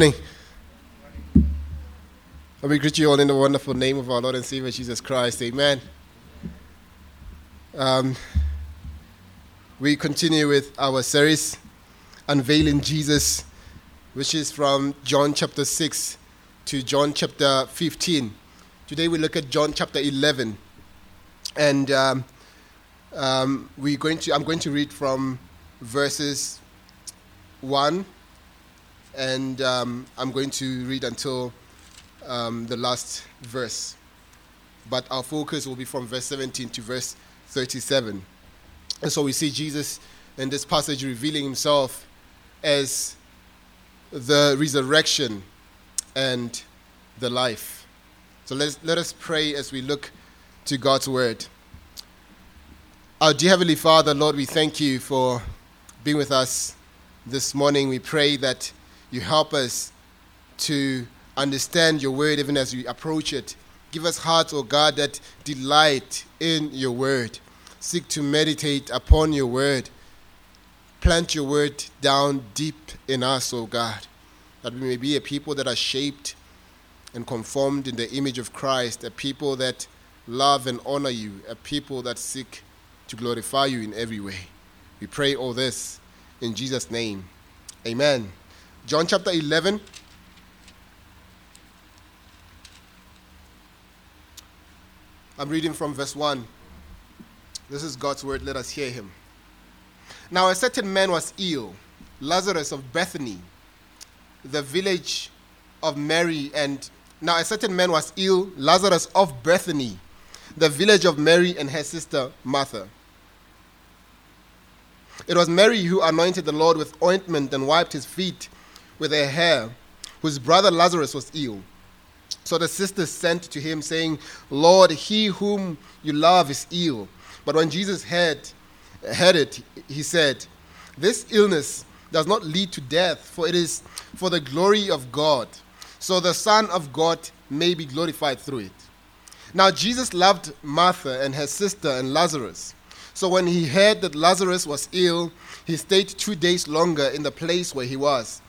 morning. We greet you all in the wonderful name of our Lord and Savior Jesus Christ. Amen. Um, we continue with our series, Unveiling Jesus, which is from John chapter 6 to John chapter 15. Today we look at John chapter 11. And um, um, we're going to, I'm going to read from verses 1 and um, I'm going to read until um, the last verse. But our focus will be from verse 17 to verse 37. And so we see Jesus in this passage revealing himself as the resurrection and the life. So let's, let us pray as we look to God's word. Our dear Heavenly Father, Lord, we thank you for being with us this morning. We pray that you help us to understand your word even as we approach it. Give us hearts, O oh God, that delight in your word. Seek to meditate upon your word. Plant your word down deep in us, O oh God, that we may be a people that are shaped and conformed in the image of Christ, a people that love and honor you, a people that seek to glorify you in every way. We pray all this in Jesus' name. Amen. John chapter 11. I'm reading from verse 1. This is God's word. Let us hear him. Now, a certain man was ill, Lazarus of Bethany, the village of Mary. And now, a certain man was ill, Lazarus of Bethany, the village of Mary and her sister Martha. It was Mary who anointed the Lord with ointment and wiped his feet with her hair, whose brother Lazarus was ill. So the sisters sent to him, saying, Lord, he whom you love is ill. But when Jesus heard, heard it, he said, This illness does not lead to death, for it is for the glory of God, so the Son of God may be glorified through it. Now Jesus loved Martha and her sister and Lazarus. So when he heard that Lazarus was ill, he stayed two days longer in the place where he was.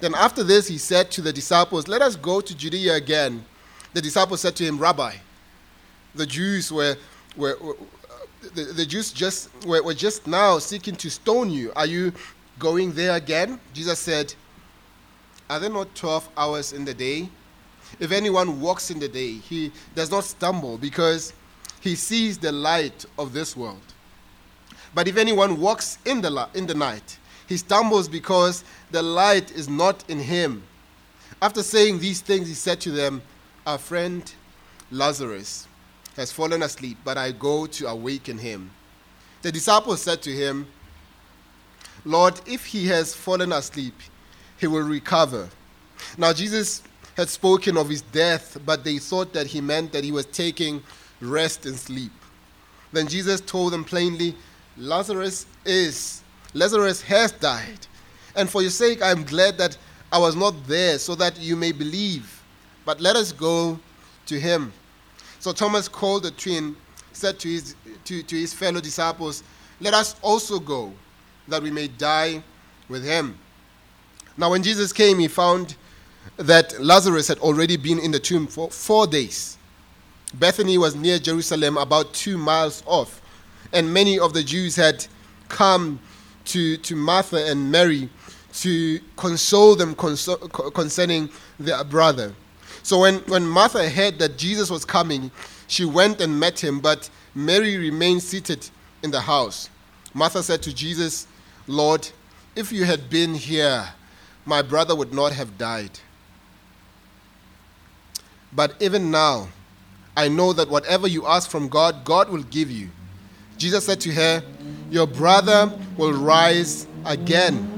Then after this, he said to the disciples, Let us go to Judea again. The disciples said to him, Rabbi, the Jews were, were, were the, the, Jews just were, were just now seeking to stone you. Are you going there again? Jesus said, Are there not 12 hours in the day? If anyone walks in the day, he does not stumble because he sees the light of this world. But if anyone walks in the, in the night, he stumbles because the light is not in him. After saying these things, he said to them, Our friend Lazarus has fallen asleep, but I go to awaken him. The disciples said to him, Lord, if he has fallen asleep, he will recover. Now, Jesus had spoken of his death, but they thought that he meant that he was taking rest and sleep. Then Jesus told them plainly, Lazarus is Lazarus has died. And for your sake, I am glad that I was not there so that you may believe. But let us go to him. So Thomas called the twin, said to his, to, to his fellow disciples, Let us also go, that we may die with him. Now, when Jesus came, he found that Lazarus had already been in the tomb for four days. Bethany was near Jerusalem, about two miles off, and many of the Jews had come to, to Martha and Mary to console them concerning their brother. So when, when Martha heard that Jesus was coming, she went and met him, but Mary remained seated in the house. Martha said to Jesus, Lord, if you had been here, my brother would not have died. But even now, I know that whatever you ask from God, God will give you. Jesus said to her, Your brother will rise again.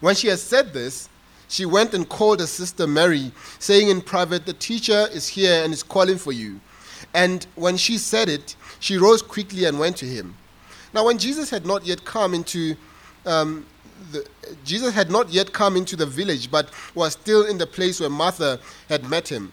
When she had said this, she went and called her sister Mary, saying in private, The teacher is here and is calling for you. And when she said it, she rose quickly and went to him. Now, when Jesus had not yet come into um, the, Jesus had not yet come into the village, but was still in the place where Martha had met him.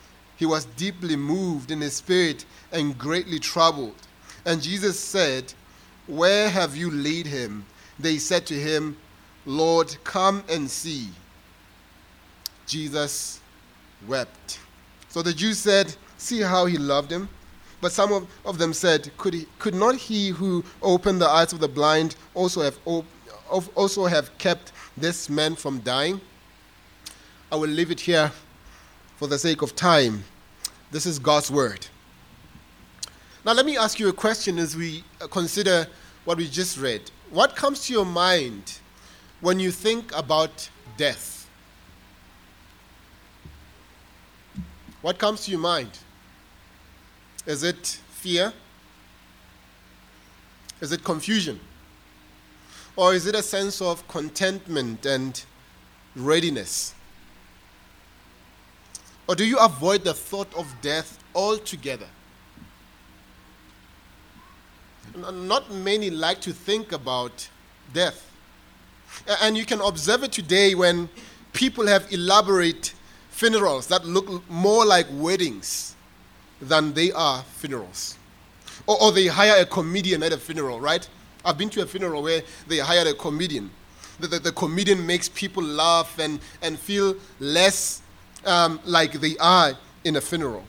he was deeply moved in his spirit and greatly troubled. And Jesus said, Where have you laid him? They said to him, Lord, come and see. Jesus wept. So the Jews said, See how he loved him? But some of, of them said, could, he, could not he who opened the eyes of the blind also have, op- also have kept this man from dying? I will leave it here for the sake of time. This is God's word. Now, let me ask you a question as we uh, consider what we just read. What comes to your mind when you think about death? What comes to your mind? Is it fear? Is it confusion? Or is it a sense of contentment and readiness? Or do you avoid the thought of death altogether? Not many like to think about death. And you can observe it today when people have elaborate funerals that look more like weddings than they are funerals. Or, or, they hire a comedian at a funeral, right? I've been to a funeral where they hired a comedian. The, the, the comedian makes people laugh and, and feel less um, like they are in a funeral.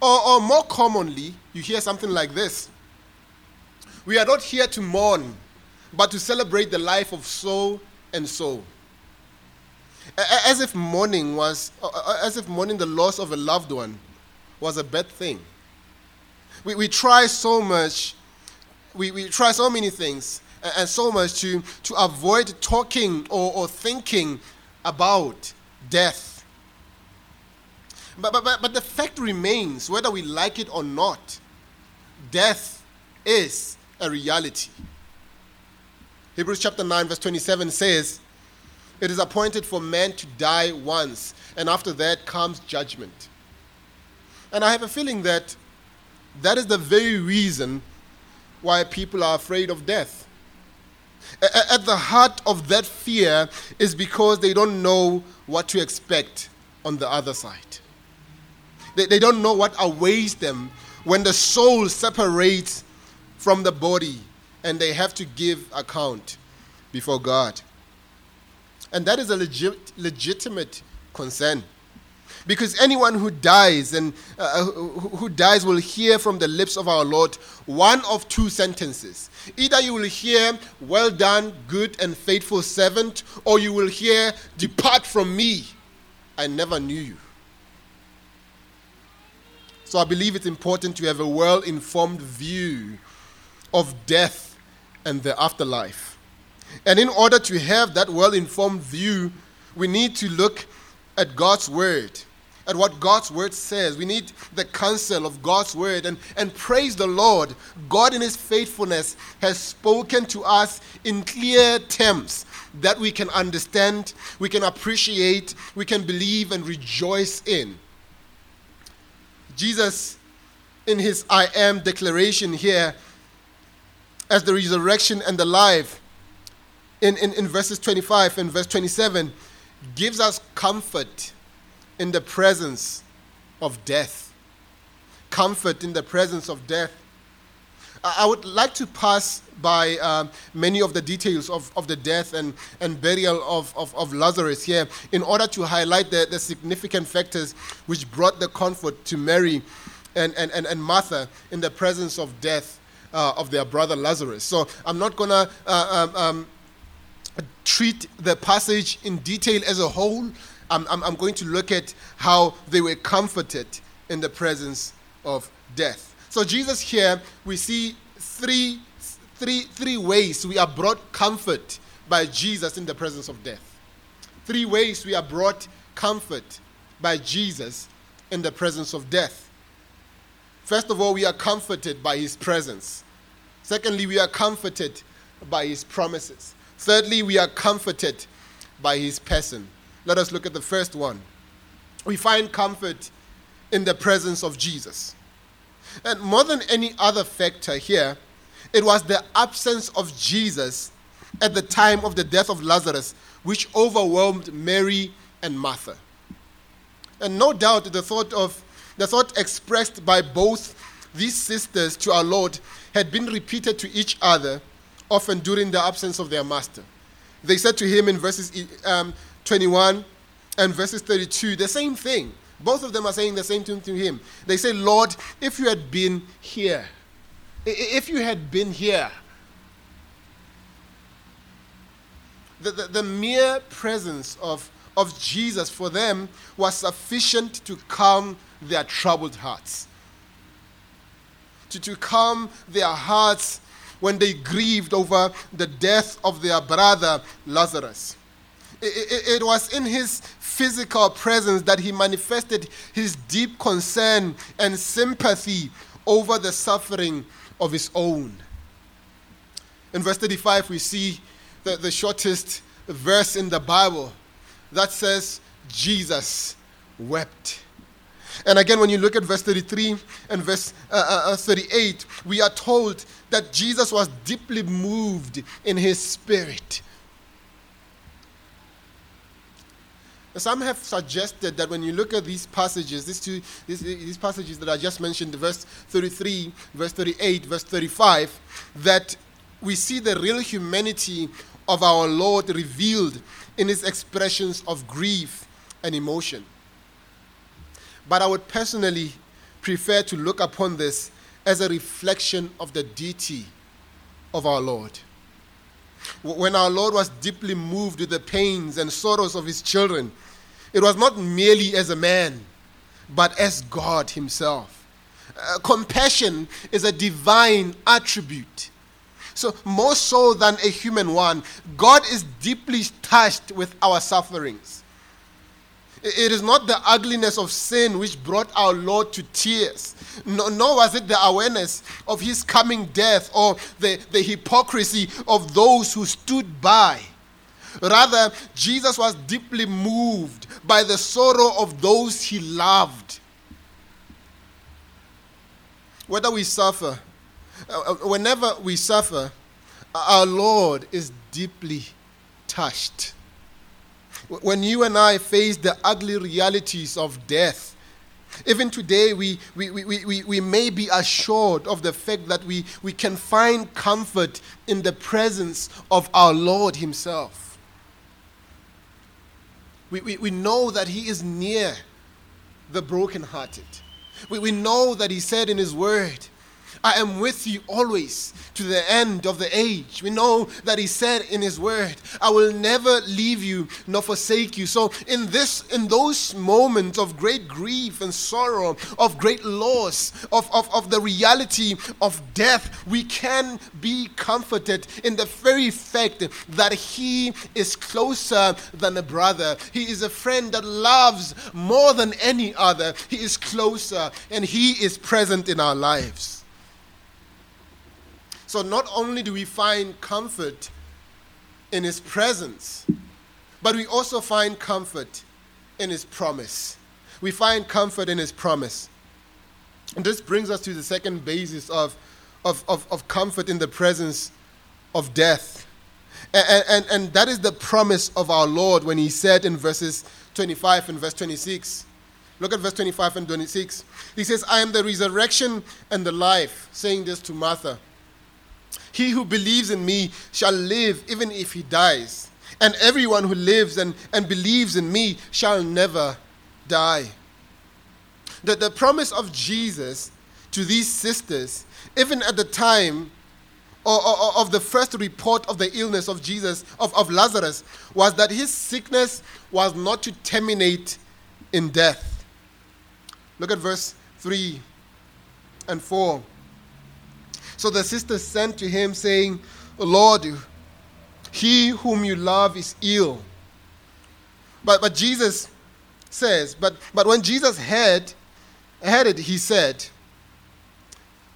Or, or more commonly, you hear something like this We are not here to mourn, but to celebrate the life of so and so as if mourning was, as if mourning the loss of a loved one was a bad thing. We, we try so much, we, we try so many things, and, and so much to, to avoid talking or, or thinking about death. But, but, but, but the fact remains, whether we like it or not, death is a reality. Hebrews chapter 9, verse 27 says, it is appointed for man to die once, and after that comes judgment. And I have a feeling that that is the very reason why people are afraid of death. At the heart of that fear is because they don't know what to expect on the other side. They, they don't know what awaits them when the soul separates from the body and they have to give account before God. And that is a legit, legitimate concern. Because anyone who dies and uh, uh who dies will hear from the lips of our Lord one of two sentences. Either you will hear, Well done, good and faithful servant, or you will hear, Depart from me, I never knew you. So I believe it's important to have a well informed view of death and the afterlife. And in order to have that well informed view, we need to look at God's Word, at what God's Word says. We need the counsel of God's Word and, and praise the Lord. God, in His faithfulness, has spoken to us in clear terms that we can understand, we can appreciate, we can believe and rejoice in. Jesus, in His I am declaration here, as the resurrection and the life, in, in, in verses 25 and verse 27 gives us comfort in the presence of death. Comfort in the presence of death. I would like to pass by uh, many of the details of, of the death and, and burial of, of, of Lazarus here in order to highlight the, the significant factors which brought the comfort to Mary and, and, and, and Martha in the presence of death uh, of their brother Lazarus. So I'm not going to uh, um, um treat the passage in detail as a whole. I'm, I'm, I'm going to look at how they were comforted in the presence of death. So, Jesus here, we see three, three, three ways we are brought comfort by Jesus in the presence of death. Three ways we are brought comfort by Jesus in the presence of death. First of all, we are comforted by his presence. Secondly, we are comforted by his promises. Thirdly, we are comforted by his person. Let us look at the first one. We find comfort in the presence of Jesus. And more than any other factor here, it was the absence of Jesus at the time of the death of Lazarus which overwhelmed Mary and Martha. And no doubt the thought of the thought expressed by both these sisters to our Lord had been repeated to each other often during the absence of their master. They said to him in verses um, 21 and verses 32 the same thing. Both of them are saying the same thing to him. They say, Lord, if you had been here, if you had been here, the, the, the mere presence of, of Jesus for them was sufficient to calm their troubled hearts. To, to calm their hearts when they grieved over the death of their brother Lazarus. It, it, was in his physical presence that he manifested his deep concern and sympathy over the suffering of his own. In verse 35, we see the, the shortest verse in the Bible that says, Jesus wept. And again, when you look at verse 33 and verse uh, uh, uh 38, we are told that Jesus was deeply moved in his spirit. Some have suggested that when you look at these passages, these two these, these passages that I just mentioned, verse 33, verse 38, verse 35, that we see the real humanity of our Lord revealed in his expressions of grief and emotion. But I would personally prefer to look upon this as a reflection of the deity of our Lord. When our Lord was deeply moved with the pains and sorrows of his children, it was not merely as a man, but as God himself. Uh, compassion is a divine attribute so, more so than a human one, God is deeply touched with our sufferings. It is not the ugliness of sin which brought our Lord to tears, no, nor was it the awareness of his coming death or the, the hypocrisy of those who stood by. Rather, Jesus was deeply moved by the sorrow of those he loved. Whether we suffer, uh, uh, whenever we suffer, our Lord is deeply touched. When you and I face the ugly realities of death, even today, we, we, we, we, we may be assured of the fact that we, we can find comfort in the presence of our Lord Himself. We, we, we know that He is near the brokenhearted. We, we know that He said in His Word I am with you always to the end of the age. We know that he said in his word, I will never leave you nor forsake you. So in this in those moments of great grief and sorrow, of great loss, of, of, of the reality of death, we can be comforted in the very fact that he is closer than a brother. He is a friend that loves more than any other. He is closer and he is present in our lives. So not only do we find comfort in his presence, but we also find comfort in his promise. We find comfort in his promise. And this brings us to the second basis of, of, of, of comfort in the presence of death. And, and, and that is the promise of our Lord when he said in verses 25 and verse 26. Look at verse 25 and 26. He says, I am the resurrection and the life, saying this to Martha. He who believes in me shall live even if he dies. And everyone who lives and, and believes in me shall never die. The, the promise of Jesus to these sisters, even at the time or, or- of the first report of the illness of Jesus, of, of Lazarus, was that his sickness was not to terminate in death. Look at verse 3 and 4. So the sisters sent to him, saying, Lord, he whom you love is ill. But, but Jesus says, but, but when Jesus heard, heard it, he said,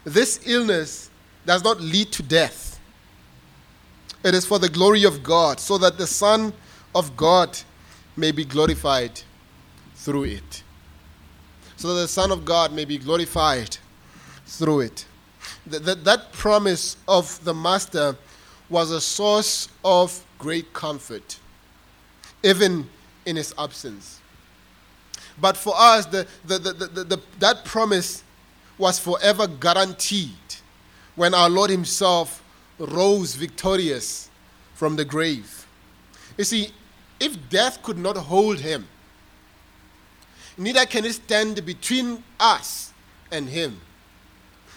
This illness does not lead to death. It is for the glory of God, so that the Son of God may be glorified through it. So that the Son of God may be glorified through it. That, that, promise of the Master was a source of great comfort, even in his absence. But for us, the, the, the, the, the, that promise was forever guaranteed when our Lord Himself rose victorious from the grave. You see, if death could not hold Him, neither can it stand between us and Him.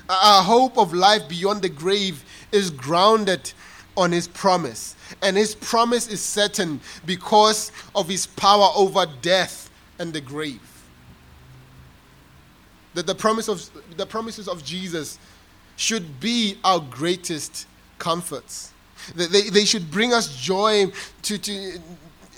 Our hope of life beyond the grave is grounded on His promise. And His promise is certain because of His power over death and the grave. That the, promise of, the promises of Jesus should be our greatest comforts. They, they should bring us joy to, to,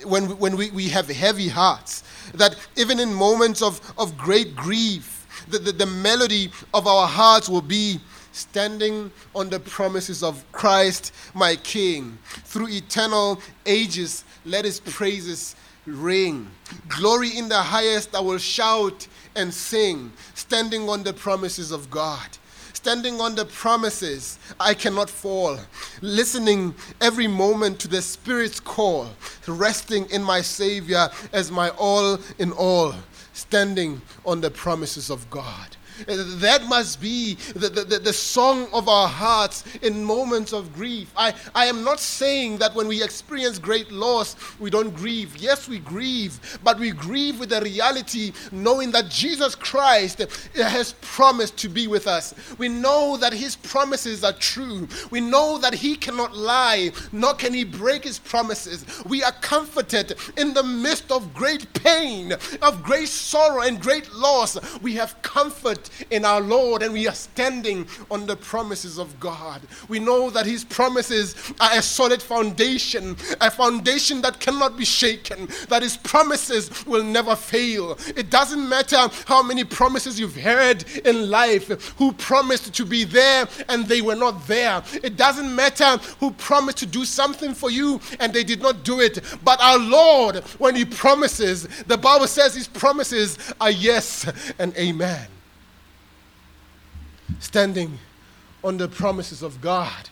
when, when we, we have heavy hearts. That even in moments of, of great grief, the, the, the melody of our hearts will be standing on the promises of Christ, my King. Through eternal ages, let his praises ring. Glory in the highest, I will shout and sing, standing on the promises of God. Standing on the promises, I cannot fall. Listening every moment to the Spirit's call, resting in my Savior as my all in all. Standing on the promises of God. That must be the, the, the, song of our hearts in moments of grief. I, I am not saying that when we experience great loss, we don't grieve. Yes, we grieve, but we grieve with the reality knowing that Jesus Christ has promised to be with us. We know that his promises are true. We know that he cannot lie, nor can he break his promises. We are comforted in the midst of great pain, of great sorrow, and great loss. We have comfort in our Lord and we are standing on the promises of God. We know that His promises are a solid foundation, a foundation that cannot be shaken, that His promises will never fail. It doesn't matter how many promises you've heard in life, who promised to be there and they were not there. It doesn't matter who promised to do something for you and they did not do it. But our Lord, when He promises, the Bible says His promises are yes and amen standing on the promises of God,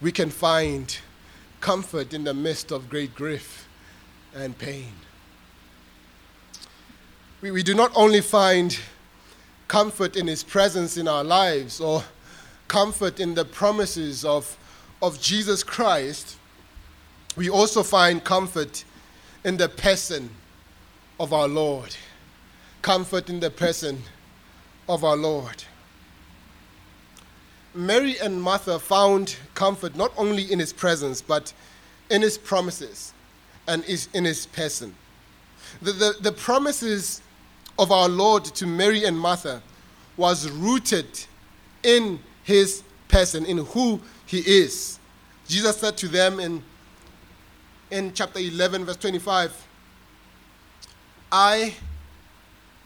we can find comfort in the midst of great grief and pain. We, we do not only find comfort in His presence in our lives or comfort in the promises of, of Jesus Christ, we also find comfort in the person of our Lord. Comfort in the person of our Lord. Mary and Martha found comfort not only in his presence, but in his promises and in his person. The, the, the promises of our Lord to Mary and Martha was rooted in his person, in who he is. Jesus said to them in, in chapter 11, verse 25, I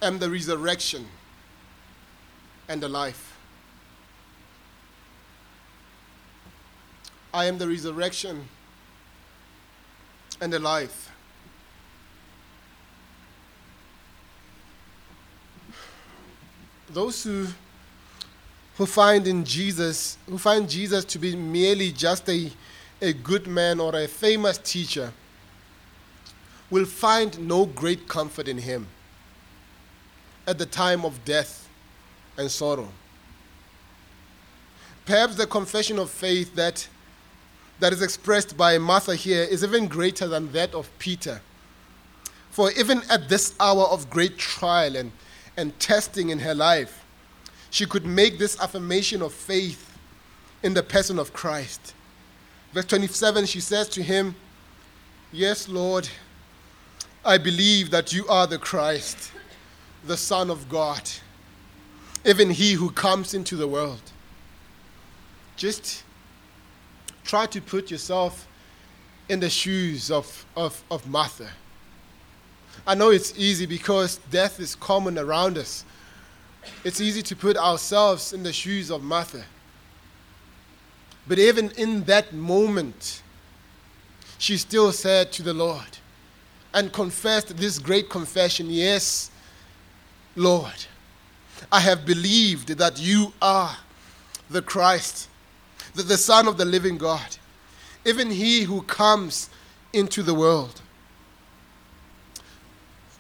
am the resurrection and the life. I am the resurrection and the life. Those who, who find in Jesus, who find Jesus to be merely just a, a good man or a famous teacher, will find no great comfort in him at the time of death and sorrow. Perhaps the confession of faith that that is expressed by Martha here is even greater than that of Peter. For even at this hour of great trial and, and testing in her life, she could make this affirmation of faith in the person of Christ. Verse 27, she says to him, Yes, Lord, I believe that you are the Christ, the Son of God, even he who comes into the world. Just try to put yourself in the shoes of, of, of Martha. I know it's easy because death is common around us. It's easy to put ourselves in the shoes of Martha. But even in that moment, she still said to the Lord and confessed this great confession Yes, Lord, I have believed that you are the Christ, the, the Son of the living God, even he who comes into the world.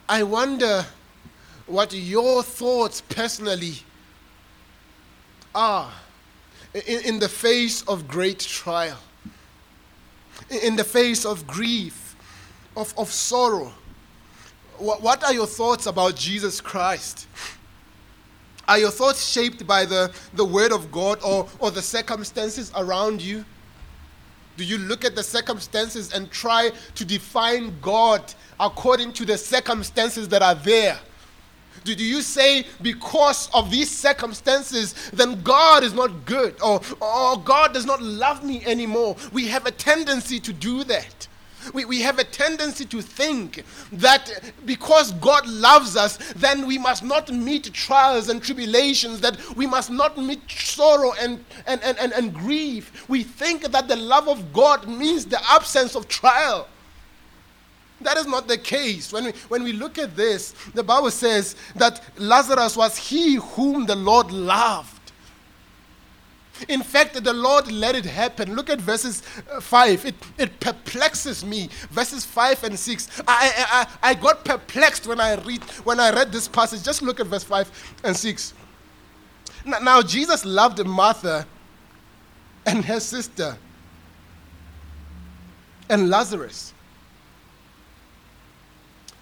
I wonder what your thoughts personally are in, in the face of great trial, in the face of grief, of, of sorrow. What, what are your thoughts about Jesus Christ? Are your thoughts shaped by the, the Word of God or, or the circumstances around you? Do you look at the circumstances and try to define God according to the circumstances that are there? Do, do you say because of these circumstances, then God is not good or, or God does not love me anymore? We have a tendency to do that. We, we have a tendency to think that because God loves us, then we must not meet trials and tribulations, that we must not meet sorrow and, and, and, and, and grief. We think that the love of God means the absence of trial. That is not the case. When we, when we look at this, the Bible says that Lazarus was he whom the Lord loved. In fact, the Lord let it happen. Look at verses uh, 5. It, it perplexes me. Verses 5 and 6. I, I, I, got perplexed when I, read, when I read this passage. Just look at verse 5 and 6. Now, now Jesus loved Martha and her sister and Lazarus.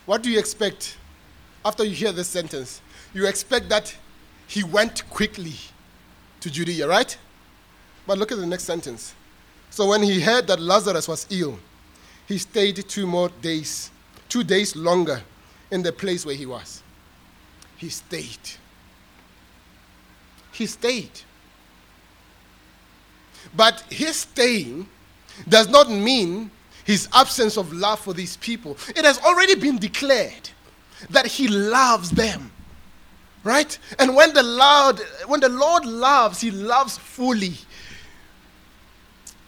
What do you expect after you hear this sentence? You expect that he went quickly to Judea, right? But look at the next sentence. So when he heard that Lazarus was ill, he stayed two more days, two days longer in the place where he was. He stayed. He stayed. But his staying does not mean his absence of love for these people. It has already been declared that he loves them. Right? And when the Lord when the Lord loves, he loves fully.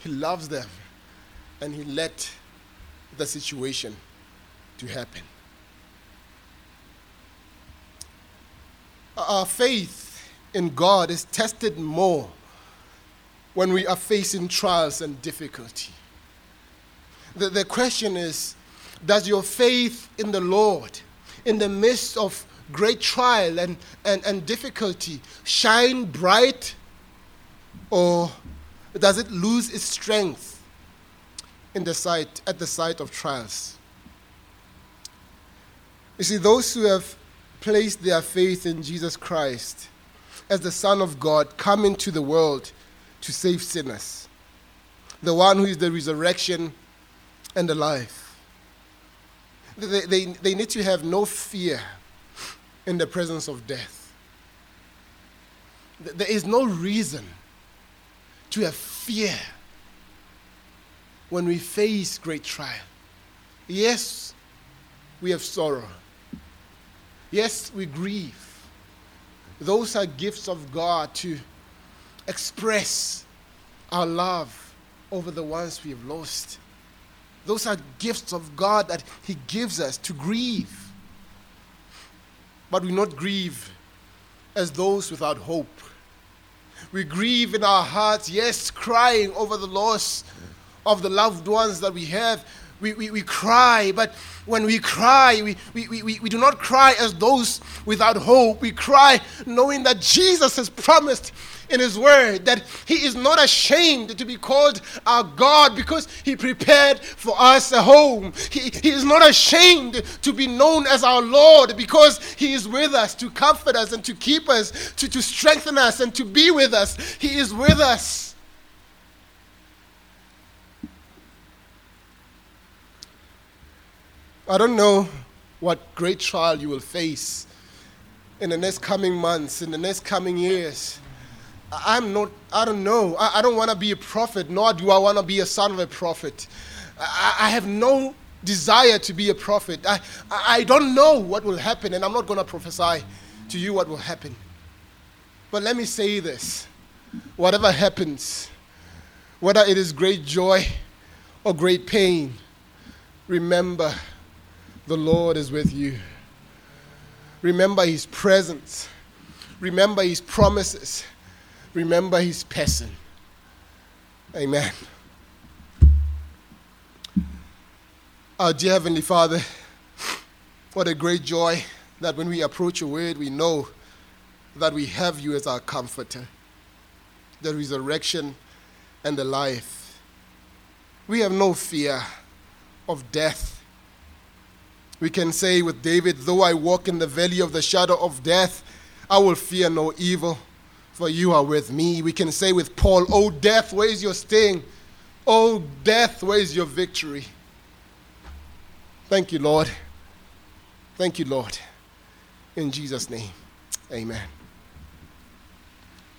He loves them. And he let the situation to happen. Our faith in God is tested more when we are facing trials and difficulty. The, the question is Does your faith in the Lord, in the midst of great trial and, and, and difficulty, shine bright or does it lose its strength in the sight, at the sight of trials? You see, those who have placed their faith in Jesus Christ as the Son of God come into the world to save sinners, the one who is the resurrection and the life. They, they, they need to have no fear in the presence of death. There is no reason to have fear when we face great trial. Yes, we have sorrow. Yes, we grieve. Those are gifts of God to express our love over the ones we have lost. Those are gifts of God that He gives us to grieve. But we not grieve as those without hope. We grieve in our hearts, yes, crying over the loss of the loved ones that we have. We, we, we cry, but when we cry, we, we, we, we do not cry as those without hope. We cry knowing that Jesus has promised in His Word that He is not ashamed to be called our God because He prepared for us a home. He, he is not ashamed to be known as our Lord because He is with us to comfort us and to keep us, to, to strengthen us and to be with us. He is with us I don't know what great trial you will face in the next coming months, in the next coming years. I'm not, I don't know. I, I don't want to be a prophet, nor do I want to be a son of a prophet. I, I have no desire to be a prophet. I, I don't know what will happen, and I'm not going to prophesy to you what will happen. But let me say this whatever happens, whether it is great joy or great pain, remember the Lord is with you. Remember his presence. Remember his promises. Remember his person. Amen. Our dear Heavenly Father, what a great joy that when we approach your word, we know that we have you as our comforter, the resurrection and the life. We have no fear of death. We can say with David, Though I walk in the valley of the shadow of death, I will fear no evil, for you are with me. We can say with Paul, Oh, death, where is your sting? Oh, death, where is your victory? Thank you, Lord. Thank you, Lord. In Jesus' name, amen.